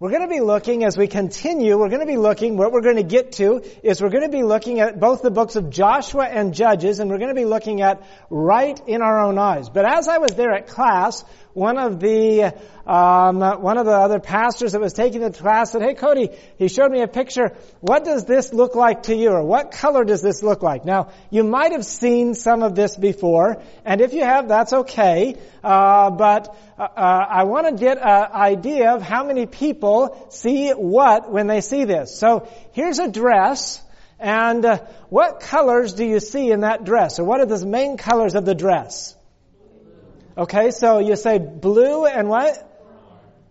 We're going to be looking as we continue, we're going to be looking, what we're going to get to is we're going to be looking at both the books of Joshua and Judges, and we're going to be looking at right in our own eyes. But as I was there at class, one of the um, one of the other pastors that was taking the class said, "Hey, Cody," he showed me a picture. What does this look like to you, or what color does this look like? Now, you might have seen some of this before, and if you have, that's okay. Uh, but uh, uh I want to get an idea of how many people see what when they see this. So here's a dress. And uh, what colors do you see in that dress? Or what are the main colors of the dress? Okay, so you say blue and what?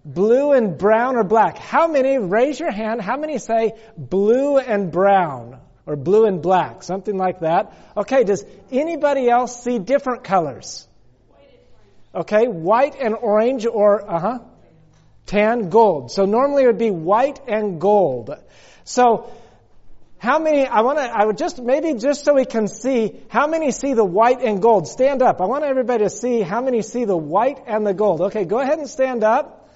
Blue and brown or black. How many, raise your hand, how many say blue and brown? Or blue and black, something like that. Okay, does anybody else see different colors? Okay, white and orange or, uh huh, tan, gold. So normally it would be white and gold. So how many, I want to, I would just, maybe just so we can see, how many see the white and gold? Stand up. I want everybody to see how many see the white and the gold. Okay, go ahead and stand up.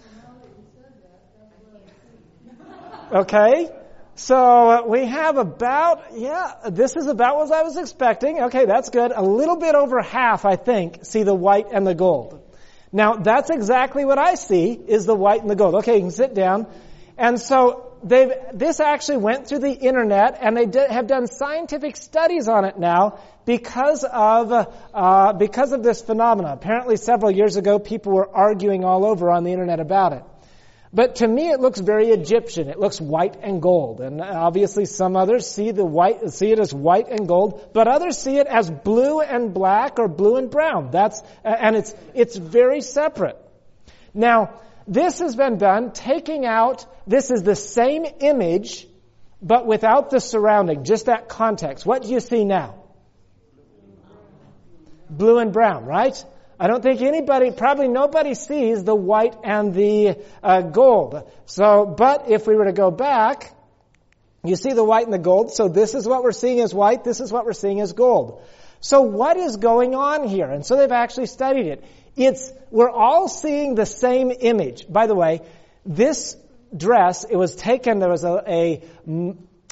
Okay. So we have about, yeah, this is about what I was expecting. Okay, that's good. A little bit over half, I think, see the white and the gold. Now, that's exactly what I see, is the white and the gold. Okay, you can sit down. And so they've, this actually went through the internet and they did, have done scientific studies on it now because of, uh, because of this phenomena. Apparently several years ago people were arguing all over on the internet about it. But to me it looks very Egyptian. It looks white and gold. And obviously some others see the white, see it as white and gold, but others see it as blue and black or blue and brown. That's, and it's, it's very separate. Now, this has been done taking out, this is the same image, but without the surrounding, just that context. What do you see now? Blue and brown, right? I don't think anybody, probably nobody sees the white and the uh, gold. So, but if we were to go back, you see the white and the gold. So this is what we're seeing as white. This is what we're seeing as gold. So what is going on here? And so they've actually studied it. It's, we're all seeing the same image. By the way, this dress, it was taken, there was a, a,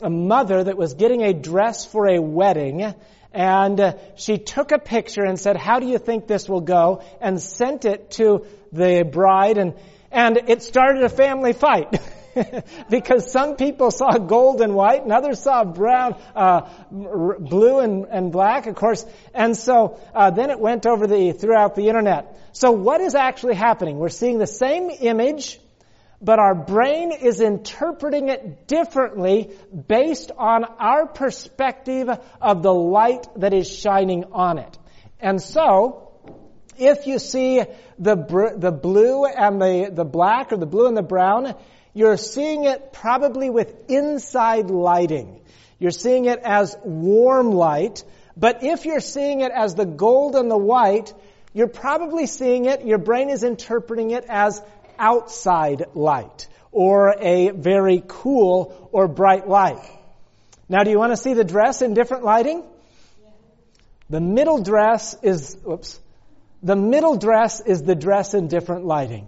a mother that was getting a dress for a wedding, and uh, she took a picture and said, how do you think this will go? And sent it to the bride, and, and it started a family fight. because some people saw gold and white and others saw brown, uh, blue and, and black, of course. And so uh, then it went over the throughout the internet. So what is actually happening? We're seeing the same image, but our brain is interpreting it differently based on our perspective of the light that is shining on it. And so, if you see the, the blue and the, the black or the blue and the brown, you're seeing it probably with inside lighting. You're seeing it as warm light, but if you're seeing it as the gold and the white, you're probably seeing it, your brain is interpreting it as outside light, or a very cool or bright light. Now do you want to see the dress in different lighting? The middle dress is, oops, the middle dress is the dress in different lighting.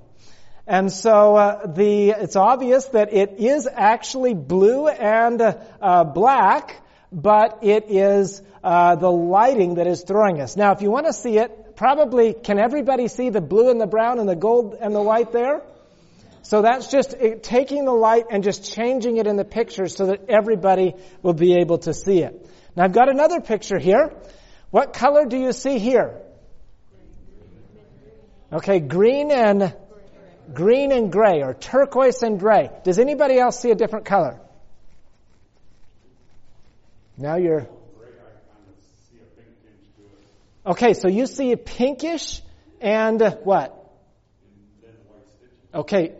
And so uh, the it's obvious that it is actually blue and uh, black, but it is uh, the lighting that is throwing us. Now, if you want to see it, probably can everybody see the blue and the brown and the gold and the white there? So that's just it, taking the light and just changing it in the picture so that everybody will be able to see it. Now I've got another picture here. What color do you see here? Okay, green and green and gray or turquoise and gray. Does anybody else see a different color? Now you're. Okay, so you see a pinkish and what? Okay,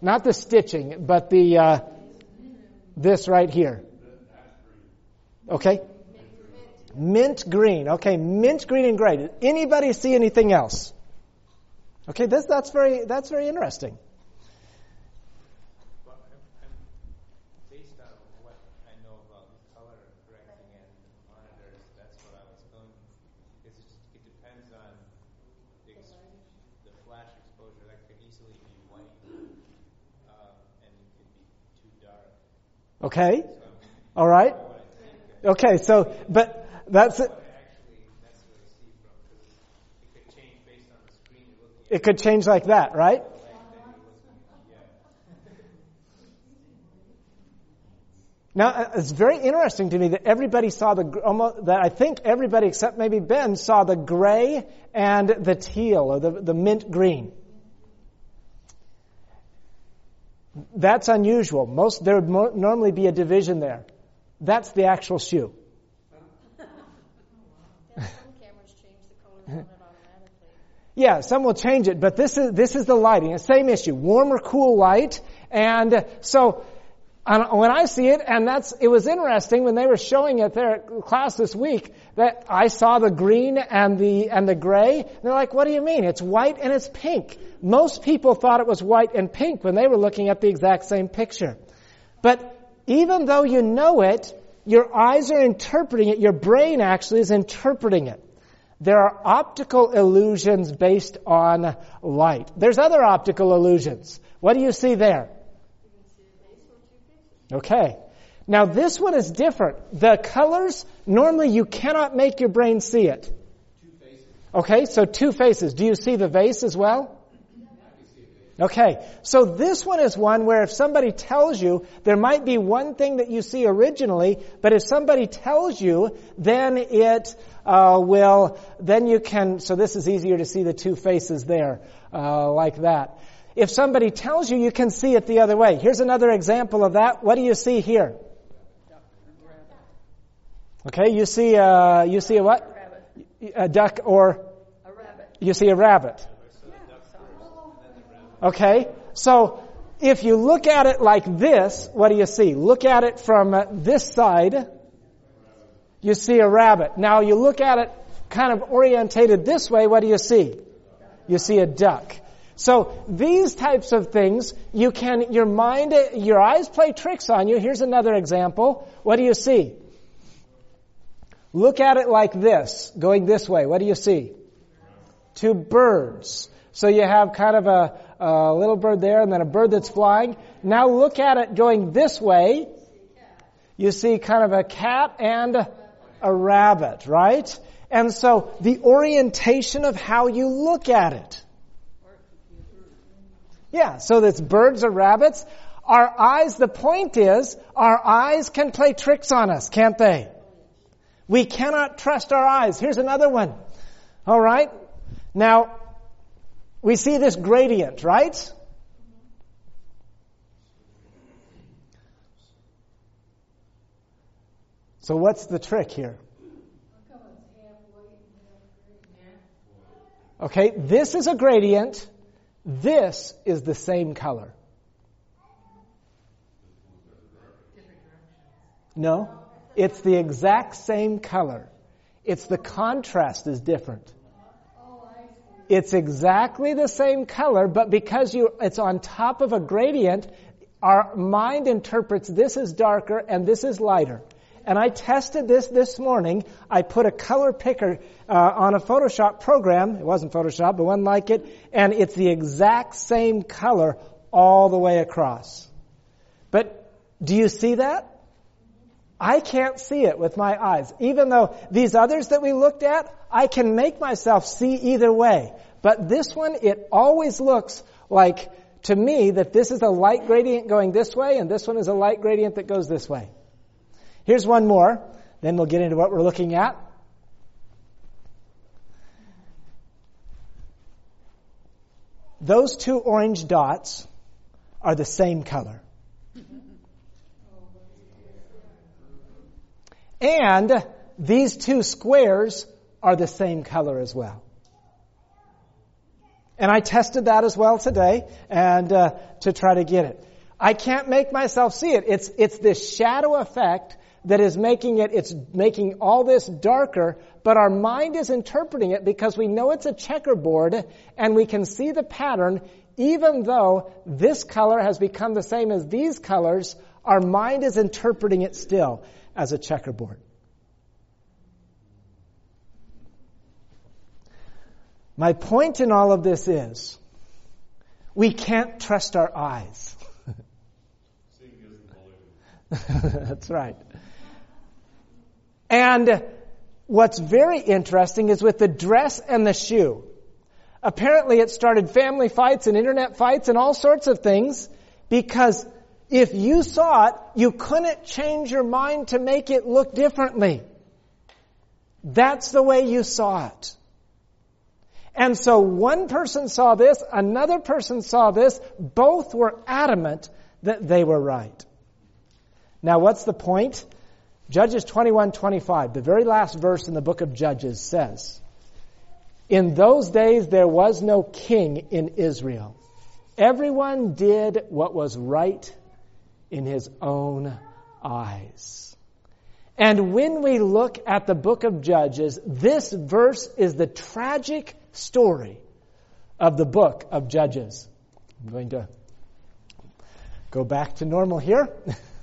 not the stitching, but the uh, this right here. Okay, mint green. Okay, mint green and gray. Did anybody see anything else? Okay, this, that's very that's very interesting. Well I'm I'm based on what I know about color correcting and monitors, that's what I was going. To, because it depends on the flash exposure. That could easily be white, uh, and it could be too dark. Okay? All right? Okay, so, but that's it. It could change like that, right? Now, uh, it's very interesting to me that everybody saw the, almost, that I think everybody except maybe Ben saw the gray and the teal or the, the mint green. That's unusual. Most, there would mo- normally be a division there. That's the actual shoe. yeah, some will change it, but this is, this is the lighting. The same issue. Warm or cool light. And so, when I see it, and that's, it was interesting when they were showing it there at class this week, that I saw the green and the, and the gray. And they're like, what do you mean? It's white and it's pink. Most people thought it was white and pink when they were looking at the exact same picture. But even though you know it, your eyes are interpreting it, your brain actually is interpreting it. There are optical illusions based on light. There's other optical illusions. What do you see there? Okay. Now this one is different. The colors, normally you cannot make your brain see it. Okay, so two faces. Do you see the vase as well? Okay, so this one is one where if somebody tells you, there might be one thing that you see originally, but if somebody tells you, then it uh, will, then you can, so this is easier to see the two faces there, uh, like that. If somebody tells you, you can see it the other way. Here's another example of that. What do you see here? Okay, you see, uh, you see a what? A duck or? A rabbit. You see a rabbit. Okay, so if you look at it like this, what do you see? Look at it from uh, this side, you see a rabbit. Now you look at it kind of orientated this way, what do you see? You see a duck. So these types of things, you can, your mind, your eyes play tricks on you. Here's another example. What do you see? Look at it like this, going this way. What do you see? Two birds. So you have kind of a, a little bird there and then a bird that's flying. Now look at it going this way. You see kind of a cat and a rabbit, right? And so the orientation of how you look at it. Yeah, so that's birds or rabbits. Our eyes, the point is, our eyes can play tricks on us, can't they? We cannot trust our eyes. Here's another one. Alright? Now, we see this gradient, right? So what's the trick here? Okay, this is a gradient. This is the same color. No, it's the exact same color. It's the contrast is different. It's exactly the same color, but because you, it's on top of a gradient, our mind interprets this is darker and this is lighter. And I tested this this morning. I put a color picker uh, on a Photoshop program. It wasn't Photoshop, but one like it, and it's the exact same color all the way across. But do you see that? I can't see it with my eyes. Even though these others that we looked at, I can make myself see either way. But this one, it always looks like, to me, that this is a light gradient going this way, and this one is a light gradient that goes this way. Here's one more, then we'll get into what we're looking at. Those two orange dots are the same color. And these two squares are the same color as well. And I tested that as well today and uh, to try to get it. I can't make myself see it. It's it's this shadow effect that is making it, it's making all this darker, but our mind is interpreting it because we know it's a checkerboard and we can see the pattern even though this color has become the same as these colors, our mind is interpreting it still as a checkerboard. My point in all of this is we can't trust our eyes. That's right. And what's very interesting is with the dress and the shoe. Apparently it started family fights and internet fights and all sorts of things because if you saw it, you couldn't change your mind to make it look differently. That's the way you saw it. And so one person saw this, another person saw this, both were adamant that they were right. Now what's the point? Judges 21:25, the very last verse in the book of Judges says, In those days there was no king in Israel. Everyone did what was right in his own eyes. And when we look at the book of Judges, this verse is the tragic story of the book of Judges. I'm going to go back to normal here.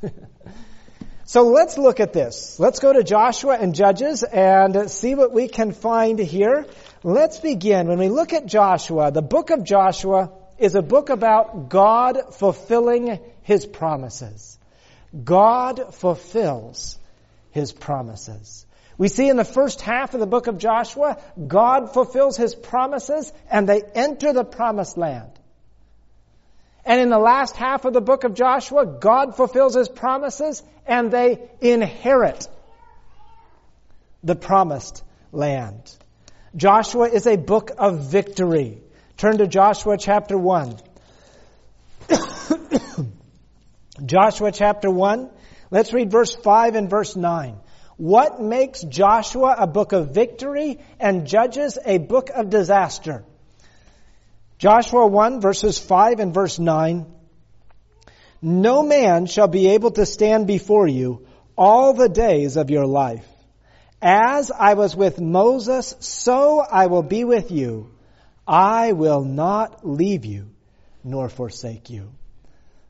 so let's look at this. Let's go to Joshua and Judges and see what we can find here. Let's begin. When we look at Joshua, the book of Joshua is a book about God fulfilling His promises. God fulfills His promises. We see in the first half of the book of Joshua, God fulfills His promises and they enter the promised land. And in the last half of the book of Joshua, God fulfills His promises and they inherit the promised land. Joshua is a book of victory. Turn to Joshua chapter 1. Joshua chapter 1. Let's read verse 5 and verse 9. What makes Joshua a book of victory and Judges a book of disaster? Joshua 1 verses 5 and verse 9. No man shall be able to stand before you all the days of your life. As I was with Moses, so I will be with you. I will not leave you nor forsake you.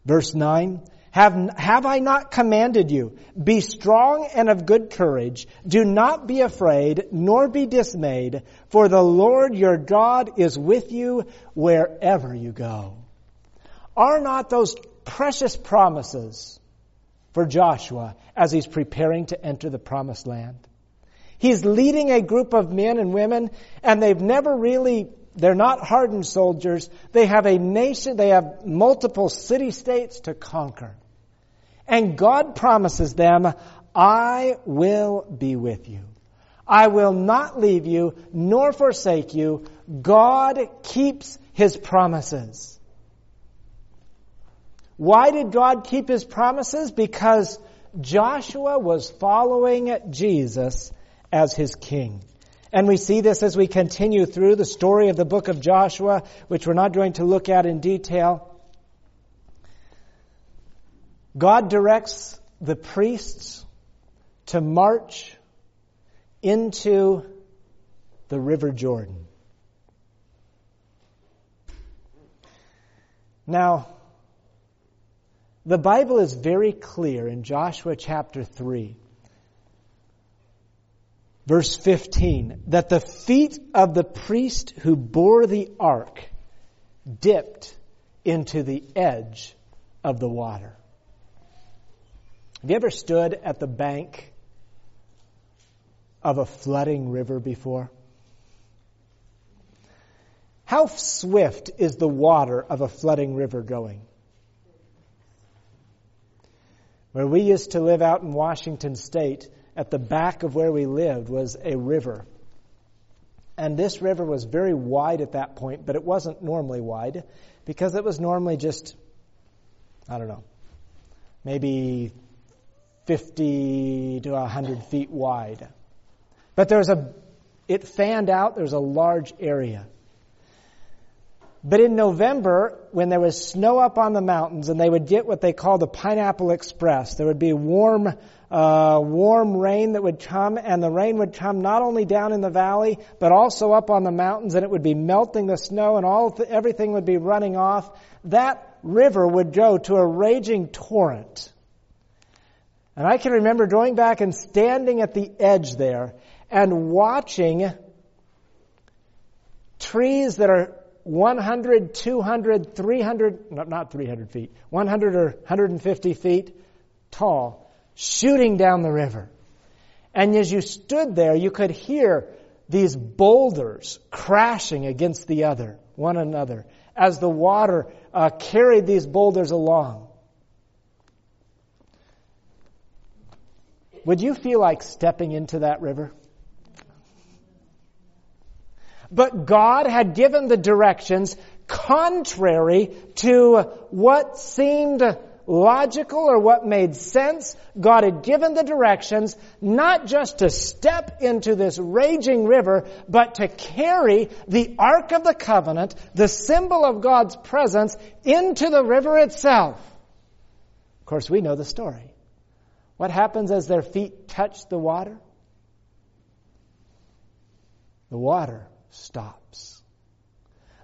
Verse 9. Have, have I not commanded you? Be strong and of good courage. Do not be afraid, nor be dismayed, for the Lord your God is with you wherever you go. Are not those precious promises for Joshua as he's preparing to enter the promised land? He's leading a group of men and women, and they've never really they're not hardened soldiers. They have a nation, they have multiple city states to conquer. And God promises them, I will be with you. I will not leave you nor forsake you. God keeps His promises. Why did God keep His promises? Because Joshua was following Jesus as his king. And we see this as we continue through the story of the book of Joshua, which we're not going to look at in detail. God directs the priests to march into the River Jordan. Now, the Bible is very clear in Joshua chapter 3, verse 15, that the feet of the priest who bore the ark dipped into the edge of the water. Have you ever stood at the bank of a flooding river before? How swift is the water of a flooding river going? Where we used to live out in Washington State, at the back of where we lived was a river. And this river was very wide at that point, but it wasn't normally wide because it was normally just, I don't know, maybe 50 to 100 feet wide. But there's a, it fanned out, there's a large area. But in November, when there was snow up on the mountains and they would get what they call the Pineapple Express, there would be warm, uh, warm rain that would come and the rain would come not only down in the valley, but also up on the mountains and it would be melting the snow and all, everything would be running off. That river would go to a raging torrent. And I can remember going back and standing at the edge there and watching trees that are 100, 200, 300, not 300 feet, 100 or 150 feet tall, shooting down the river. And as you stood there, you could hear these boulders crashing against the other, one another, as the water uh, carried these boulders along. Would you feel like stepping into that river? But God had given the directions contrary to what seemed logical or what made sense. God had given the directions not just to step into this raging river, but to carry the Ark of the Covenant, the symbol of God's presence, into the river itself. Of course, we know the story. What happens as their feet touch the water? The water stops.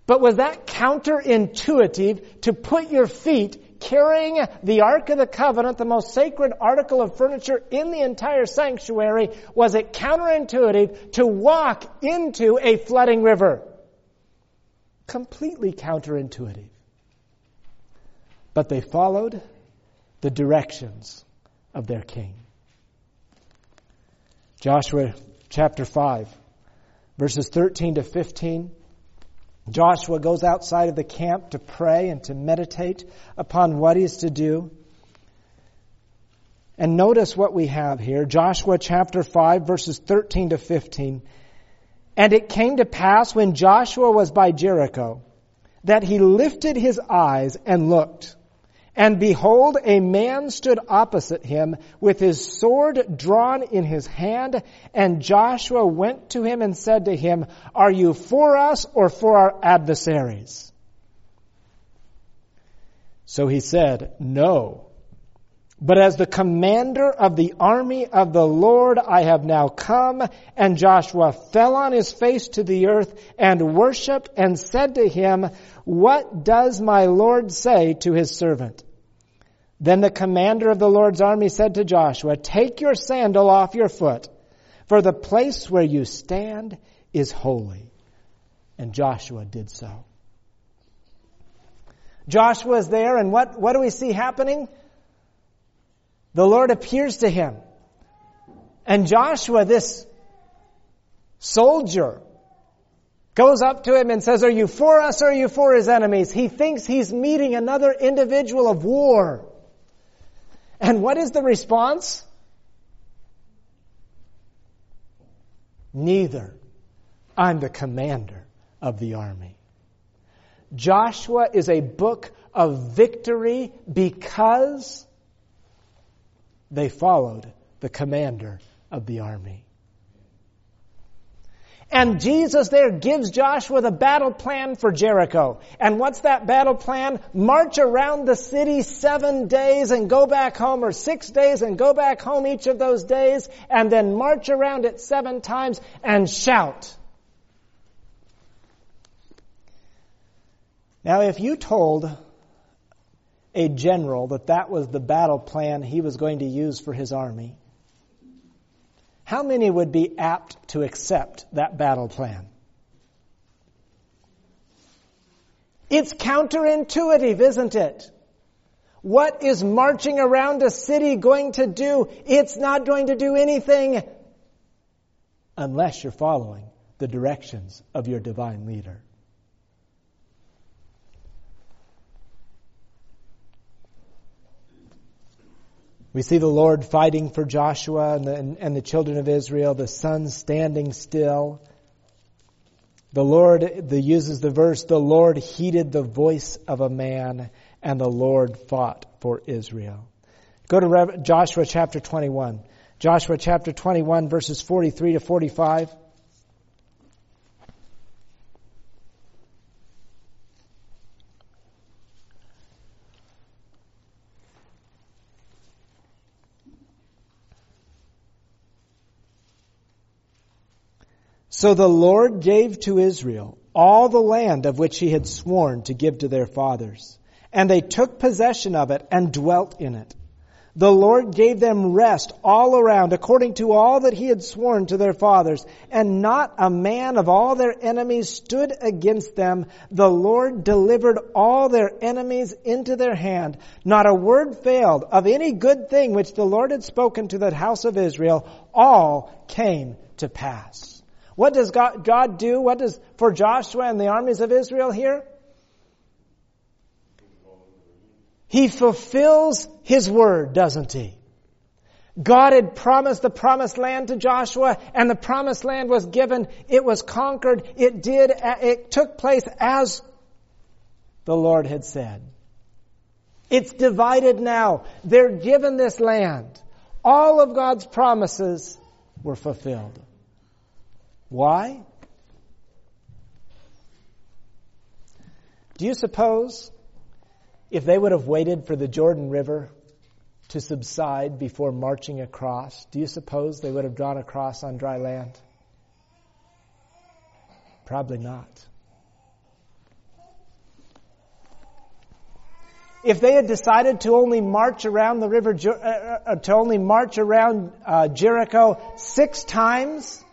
But was that counterintuitive to put your feet carrying the Ark of the Covenant, the most sacred article of furniture in the entire sanctuary, was it counterintuitive to walk into a flooding river? Completely counterintuitive. But they followed the directions of their king. Joshua chapter 5 verses 13 to 15. Joshua goes outside of the camp to pray and to meditate upon what he's to do. And notice what we have here. Joshua chapter 5 verses 13 to 15. And it came to pass when Joshua was by Jericho that he lifted his eyes and looked. And behold, a man stood opposite him with his sword drawn in his hand. And Joshua went to him and said to him, Are you for us or for our adversaries? So he said, No. But as the commander of the army of the Lord, I have now come. And Joshua fell on his face to the earth and worshiped and said to him, What does my Lord say to his servant? Then the commander of the Lord's army said to Joshua, Take your sandal off your foot, for the place where you stand is holy. And Joshua did so. Joshua is there, and what, what do we see happening? The Lord appears to him. And Joshua, this soldier, goes up to him and says, Are you for us or are you for his enemies? He thinks he's meeting another individual of war. And what is the response? Neither. I'm the commander of the army. Joshua is a book of victory because they followed the commander of the army. And Jesus there gives Joshua the battle plan for Jericho. And what's that battle plan? March around the city seven days and go back home, or six days and go back home each of those days, and then march around it seven times and shout. Now, if you told a general that that was the battle plan he was going to use for his army, how many would be apt to accept that battle plan? It's counterintuitive, isn't it? What is marching around a city going to do? It's not going to do anything unless you're following the directions of your divine leader. We see the Lord fighting for Joshua and the, and the children of Israel, the sun standing still. The Lord the, uses the verse, the Lord heeded the voice of a man and the Lord fought for Israel. Go to Joshua chapter 21. Joshua chapter 21 verses 43 to 45. So the Lord gave to Israel all the land of which he had sworn to give to their fathers. And they took possession of it and dwelt in it. The Lord gave them rest all around according to all that he had sworn to their fathers. And not a man of all their enemies stood against them. The Lord delivered all their enemies into their hand. Not a word failed of any good thing which the Lord had spoken to the house of Israel. All came to pass. What does God, God do? What does for Joshua and the armies of Israel here? He fulfills His word, doesn't He? God had promised the promised land to Joshua and the promised land was given. It was conquered. It did, it took place as the Lord had said. It's divided now. They're given this land. All of God's promises were fulfilled. Why? Do you suppose if they would have waited for the Jordan River to subside before marching across, do you suppose they would have drawn across on dry land? Probably not. If they had decided to only march around the river, uh, uh, to only march around uh, Jericho six times,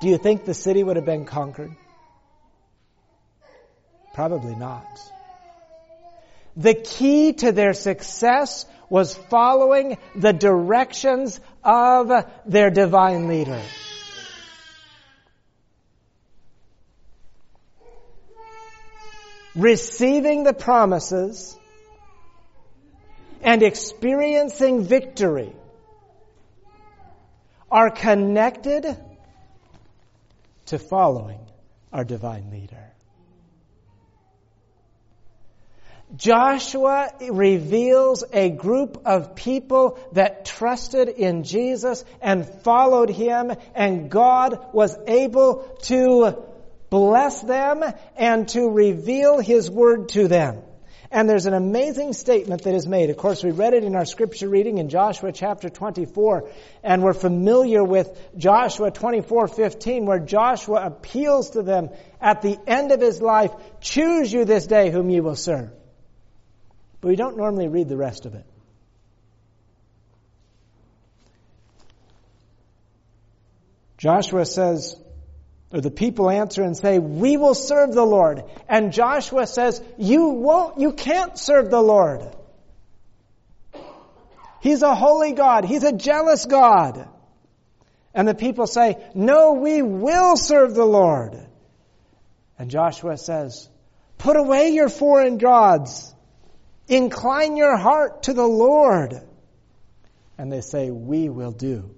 do you think the city would have been conquered? Probably not. The key to their success was following the directions of their divine leader. Receiving the promises and experiencing victory are connected to following our divine leader. Joshua reveals a group of people that trusted in Jesus and followed him and God was able to bless them and to reveal his word to them. And there's an amazing statement that is made. Of course, we read it in our scripture reading in Joshua chapter 24, and we're familiar with Joshua 24:15 where Joshua appeals to them at the end of his life, choose you this day whom you will serve. But we don't normally read the rest of it. Joshua says, or the people answer and say, we will serve the Lord. And Joshua says, you won't, you can't serve the Lord. He's a holy God. He's a jealous God. And the people say, no, we will serve the Lord. And Joshua says, put away your foreign gods Incline your heart to the Lord. And they say, We will do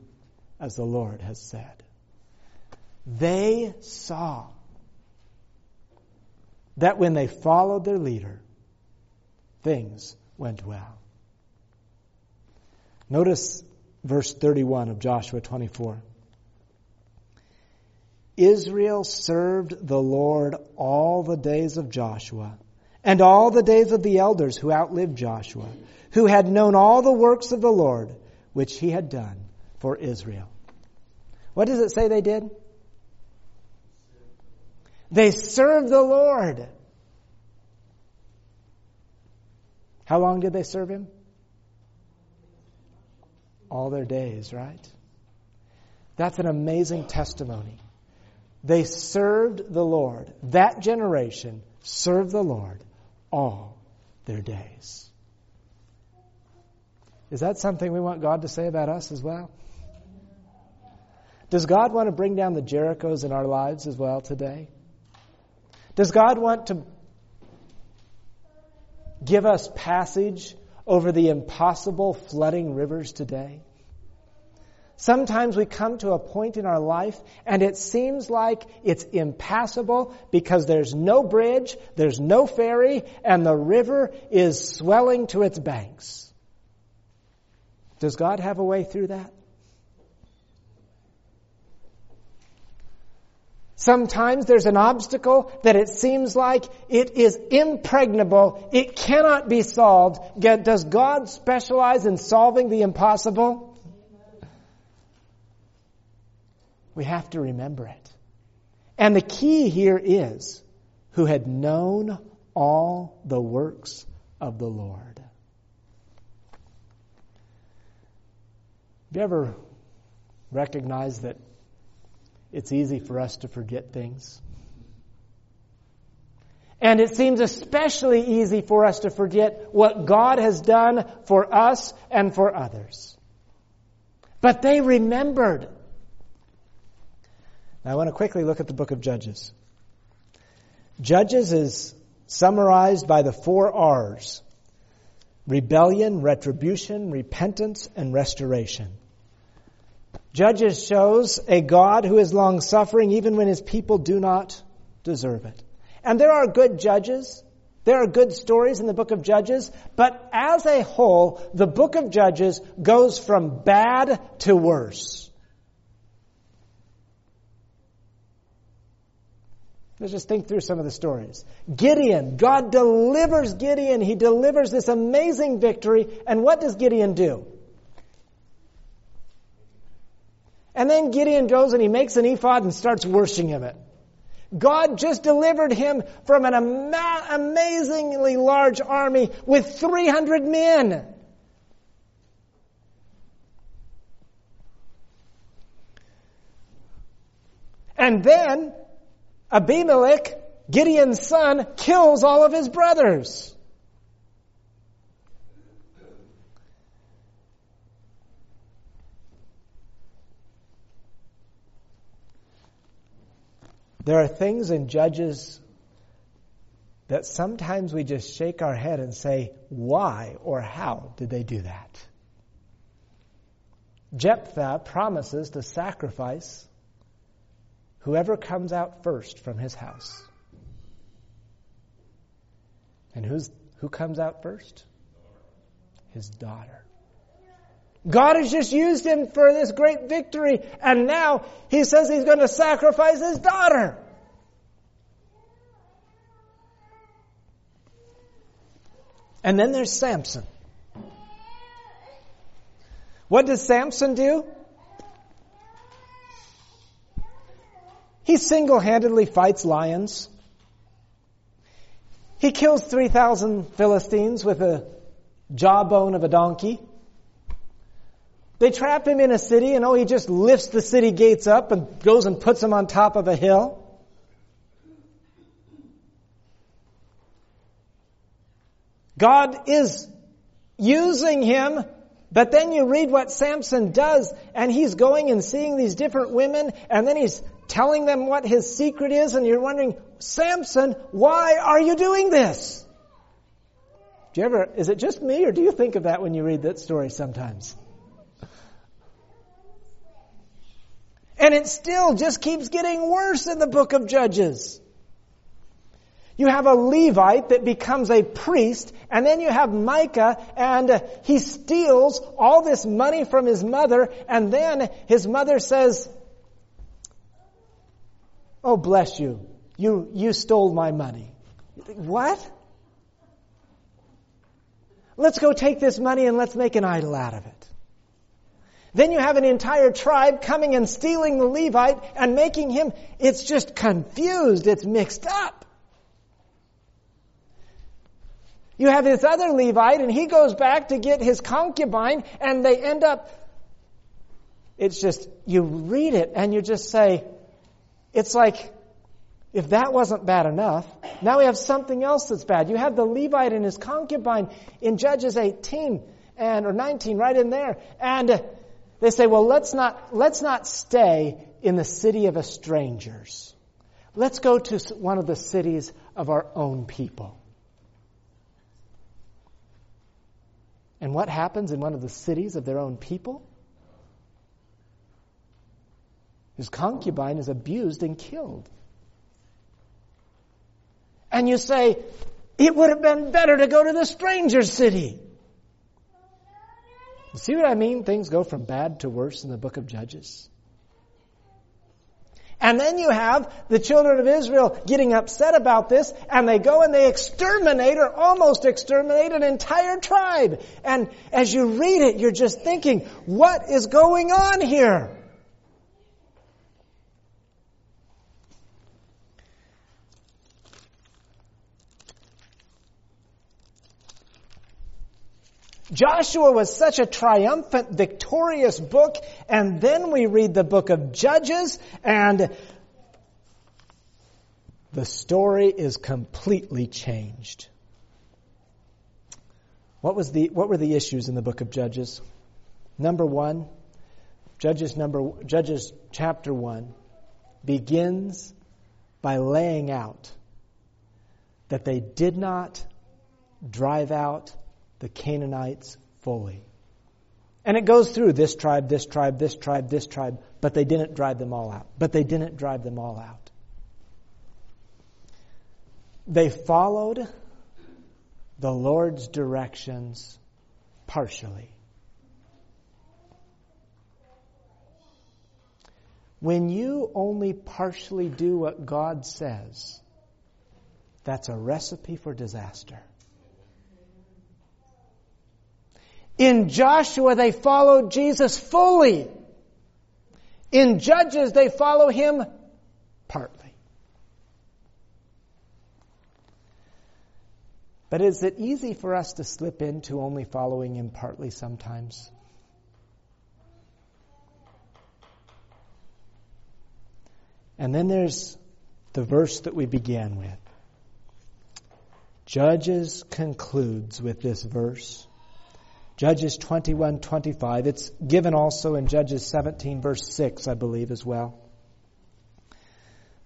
as the Lord has said. They saw that when they followed their leader, things went well. Notice verse 31 of Joshua 24. Israel served the Lord all the days of Joshua and all the days of the elders who outlived Joshua, who had known all the works of the Lord, which he had done for Israel. What does it say they did? They served the Lord. How long did they serve him? All their days, right? That's an amazing testimony. They served the Lord. That generation served the Lord all their days. Is that something we want God to say about us as well? Does God want to bring down the Jerichos in our lives as well today? Does God want to give us passage over the impossible flooding rivers today? Sometimes we come to a point in our life and it seems like it's impassable because there's no bridge, there's no ferry, and the river is swelling to its banks. Does God have a way through that? Sometimes there's an obstacle that it seems like it is impregnable. It cannot be solved. Does God specialize in solving the impossible? We have to remember it. And the key here is who had known all the works of the Lord. Have you ever recognized that it's easy for us to forget things? And it seems especially easy for us to forget what God has done for us and for others. But they remembered. Now I want to quickly look at the book of Judges. Judges is summarized by the four R's. Rebellion, retribution, repentance, and restoration. Judges shows a God who is long suffering even when his people do not deserve it. And there are good judges. There are good stories in the book of Judges, but as a whole, the book of Judges goes from bad to worse. Let's just think through some of the stories. Gideon, God delivers Gideon. He delivers this amazing victory. And what does Gideon do? And then Gideon goes and he makes an ephod and starts worshiping it. God just delivered him from an ama- amazingly large army with 300 men. And then Abimelech, Gideon's son, kills all of his brothers. There are things in Judges that sometimes we just shake our head and say, why or how did they do that? Jephthah promises to sacrifice whoever comes out first from his house. And who's, who comes out first? His daughter. God has just used him for this great victory, and now he says he's going to sacrifice his daughter. And then there's Samson. What does Samson do? He single handedly fights lions. He kills 3,000 Philistines with a jawbone of a donkey. They trap him in a city and oh, he just lifts the city gates up and goes and puts them on top of a hill. God is using him, but then you read what Samson does and he's going and seeing these different women and then he's telling them what his secret is and you're wondering, Samson, why are you doing this? Do you ever, is it just me or do you think of that when you read that story sometimes? And it still just keeps getting worse in the book of Judges. You have a Levite that becomes a priest, and then you have Micah, and he steals all this money from his mother, and then his mother says, Oh, bless you. You, you stole my money. What? Let's go take this money and let's make an idol out of it. Then you have an entire tribe coming and stealing the Levite and making him, it's just confused, it's mixed up. You have this other Levite and he goes back to get his concubine and they end up, it's just, you read it and you just say, it's like, if that wasn't bad enough, now we have something else that's bad. You have the Levite and his concubine in Judges 18 and, or 19 right in there. And they say, well, let's not, let's not stay in the city of strangers. Let's go to one of the cities of our own people. And what happens in one of the cities of their own people? His concubine is abused and killed. And you say, it would have been better to go to the stranger city. See what I mean? Things go from bad to worse in the book of Judges. And then you have the children of Israel getting upset about this, and they go and they exterminate or almost exterminate an entire tribe. And as you read it, you're just thinking, what is going on here? Joshua was such a triumphant, victorious book, and then we read the book of Judges, and the story is completely changed. What was the what were the issues in the book of Judges? Number 1, Judges number Judges chapter 1 begins by laying out that they did not drive out the Canaanites fully. And it goes through this tribe, this tribe, this tribe, this tribe, but they didn't drive them all out. But they didn't drive them all out. They followed the Lord's directions partially. When you only partially do what God says, that's a recipe for disaster. In Joshua, they followed Jesus fully. In Judges, they follow him partly. But is it easy for us to slip into only following him partly sometimes? And then there's the verse that we began with. Judges concludes with this verse. Judges 21, 25. It's given also in Judges 17, verse 6, I believe, as well.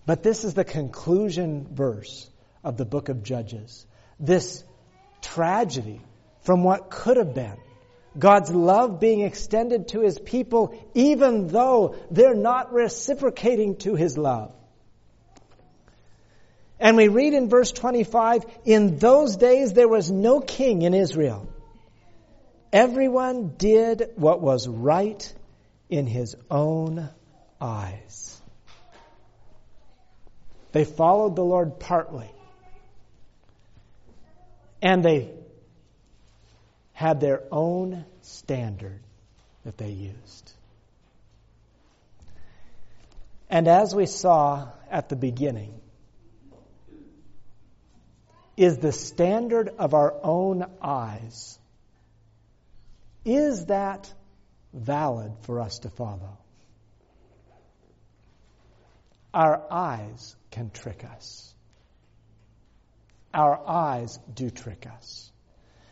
But this is the conclusion verse of the book of Judges. This tragedy from what could have been. God's love being extended to His people even though they're not reciprocating to His love. And we read in verse 25, in those days there was no king in Israel. Everyone did what was right in his own eyes. They followed the Lord partly. And they had their own standard that they used. And as we saw at the beginning, is the standard of our own eyes. Is that valid for us to follow? Our eyes can trick us. Our eyes do trick us.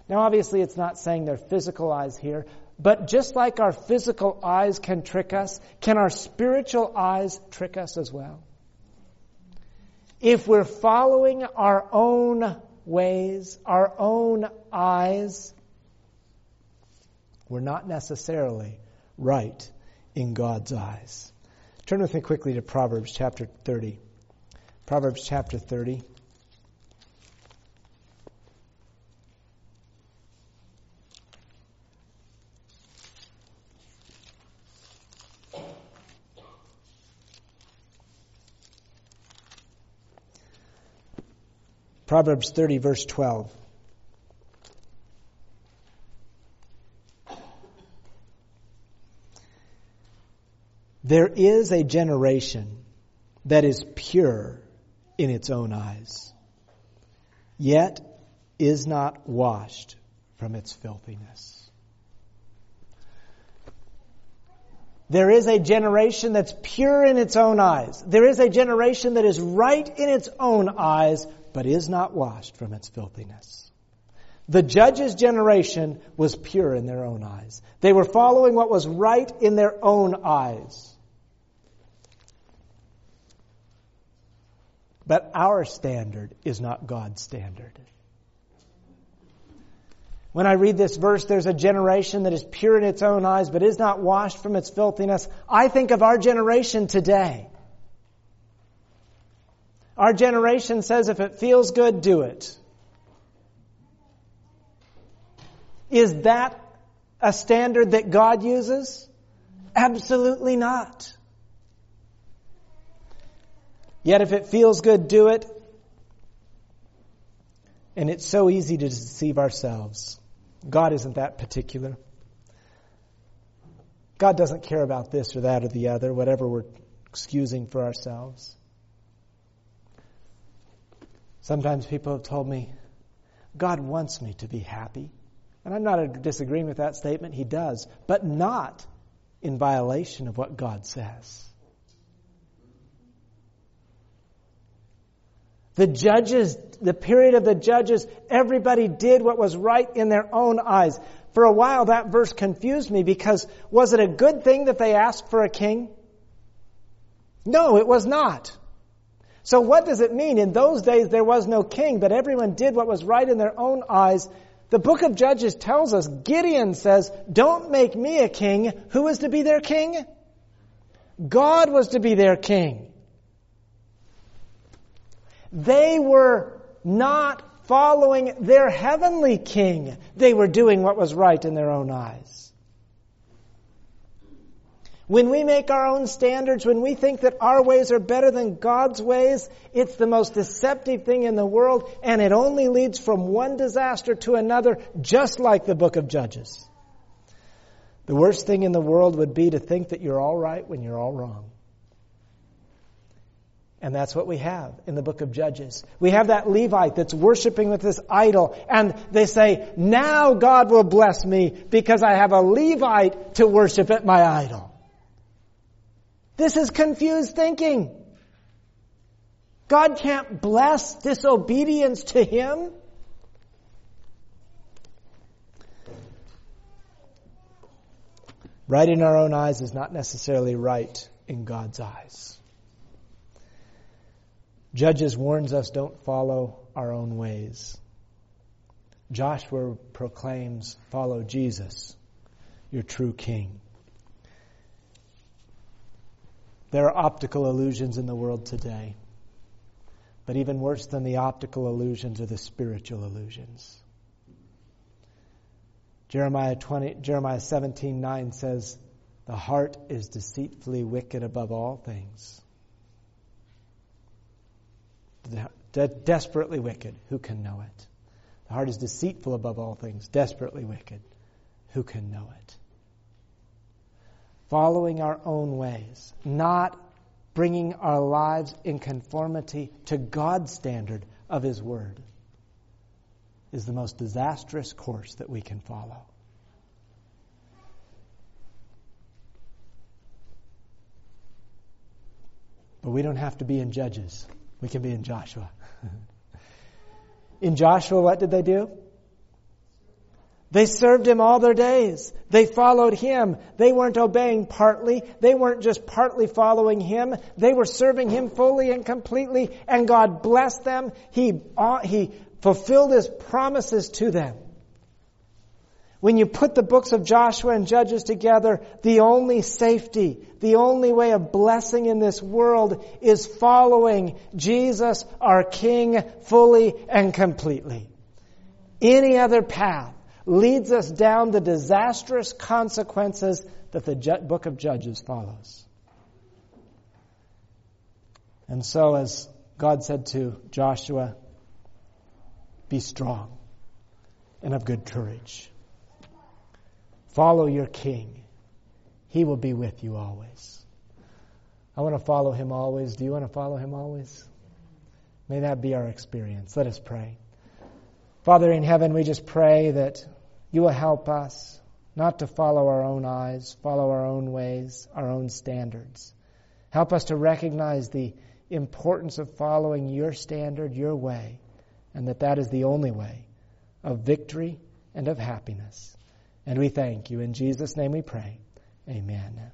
Now, obviously, it's not saying they're physical eyes here, but just like our physical eyes can trick us, can our spiritual eyes trick us as well? if we're following our own ways, our own eyes, we're not necessarily right in God's eyes. Turn with me quickly to Proverbs chapter 30. Proverbs chapter 30. Proverbs 30, verse 12. There is a generation that is pure in its own eyes, yet is not washed from its filthiness. There is a generation that's pure in its own eyes. There is a generation that is right in its own eyes, but is not washed from its filthiness. The judge's generation was pure in their own eyes. They were following what was right in their own eyes. But our standard is not God's standard. When I read this verse, there's a generation that is pure in its own eyes, but is not washed from its filthiness. I think of our generation today. Our generation says if it feels good, do it. Is that a standard that God uses? Absolutely not. Yet if it feels good, do it. And it's so easy to deceive ourselves. God isn't that particular. God doesn't care about this or that or the other, whatever we're excusing for ourselves. Sometimes people have told me, God wants me to be happy. And I'm not disagreeing with that statement. He does, but not in violation of what God says. The judges, the period of the judges, everybody did what was right in their own eyes. For a while that verse confused me because was it a good thing that they asked for a king? No, it was not. So what does it mean? In those days there was no king, but everyone did what was right in their own eyes. The book of Judges tells us, Gideon says, don't make me a king. Who was to be their king? God was to be their king. They were not following their heavenly king. They were doing what was right in their own eyes. When we make our own standards, when we think that our ways are better than God's ways, it's the most deceptive thing in the world, and it only leads from one disaster to another, just like the book of Judges. The worst thing in the world would be to think that you're all right when you're all wrong. And that's what we have in the book of Judges. We have that Levite that's worshiping with this idol, and they say, now God will bless me because I have a Levite to worship at my idol. This is confused thinking. God can't bless disobedience to Him. Right in our own eyes is not necessarily right in God's eyes. Judges warns us don't follow our own ways. Joshua proclaims, follow Jesus, your true king. There are optical illusions in the world today. But even worse than the optical illusions are the spiritual illusions. Jeremiah 20, Jeremiah 17, 9 says, the heart is deceitfully wicked above all things De- desperately wicked. Who can know it? The heart is deceitful above all things, desperately wicked. Who can know it? Following our own ways, not bringing our lives in conformity to God's standard of His Word, is the most disastrous course that we can follow. But we don't have to be in Judges. We can be in Joshua. in Joshua, what did they do? They served him all their days. They followed him. They weren't obeying partly. They weren't just partly following him. They were serving him fully and completely, and God blessed them. He, uh, he fulfilled his promises to them. When you put the books of Joshua and Judges together, the only safety, the only way of blessing in this world is following Jesus, our King, fully and completely. Any other path leads us down the disastrous consequences that the book of Judges follows. And so, as God said to Joshua, be strong and of good courage. Follow your King. He will be with you always. I want to follow him always. Do you want to follow him always? May that be our experience. Let us pray. Father in heaven, we just pray that you will help us not to follow our own eyes, follow our own ways, our own standards. Help us to recognize the importance of following your standard, your way, and that that is the only way of victory and of happiness. And we thank you. In Jesus' name we pray. Amen.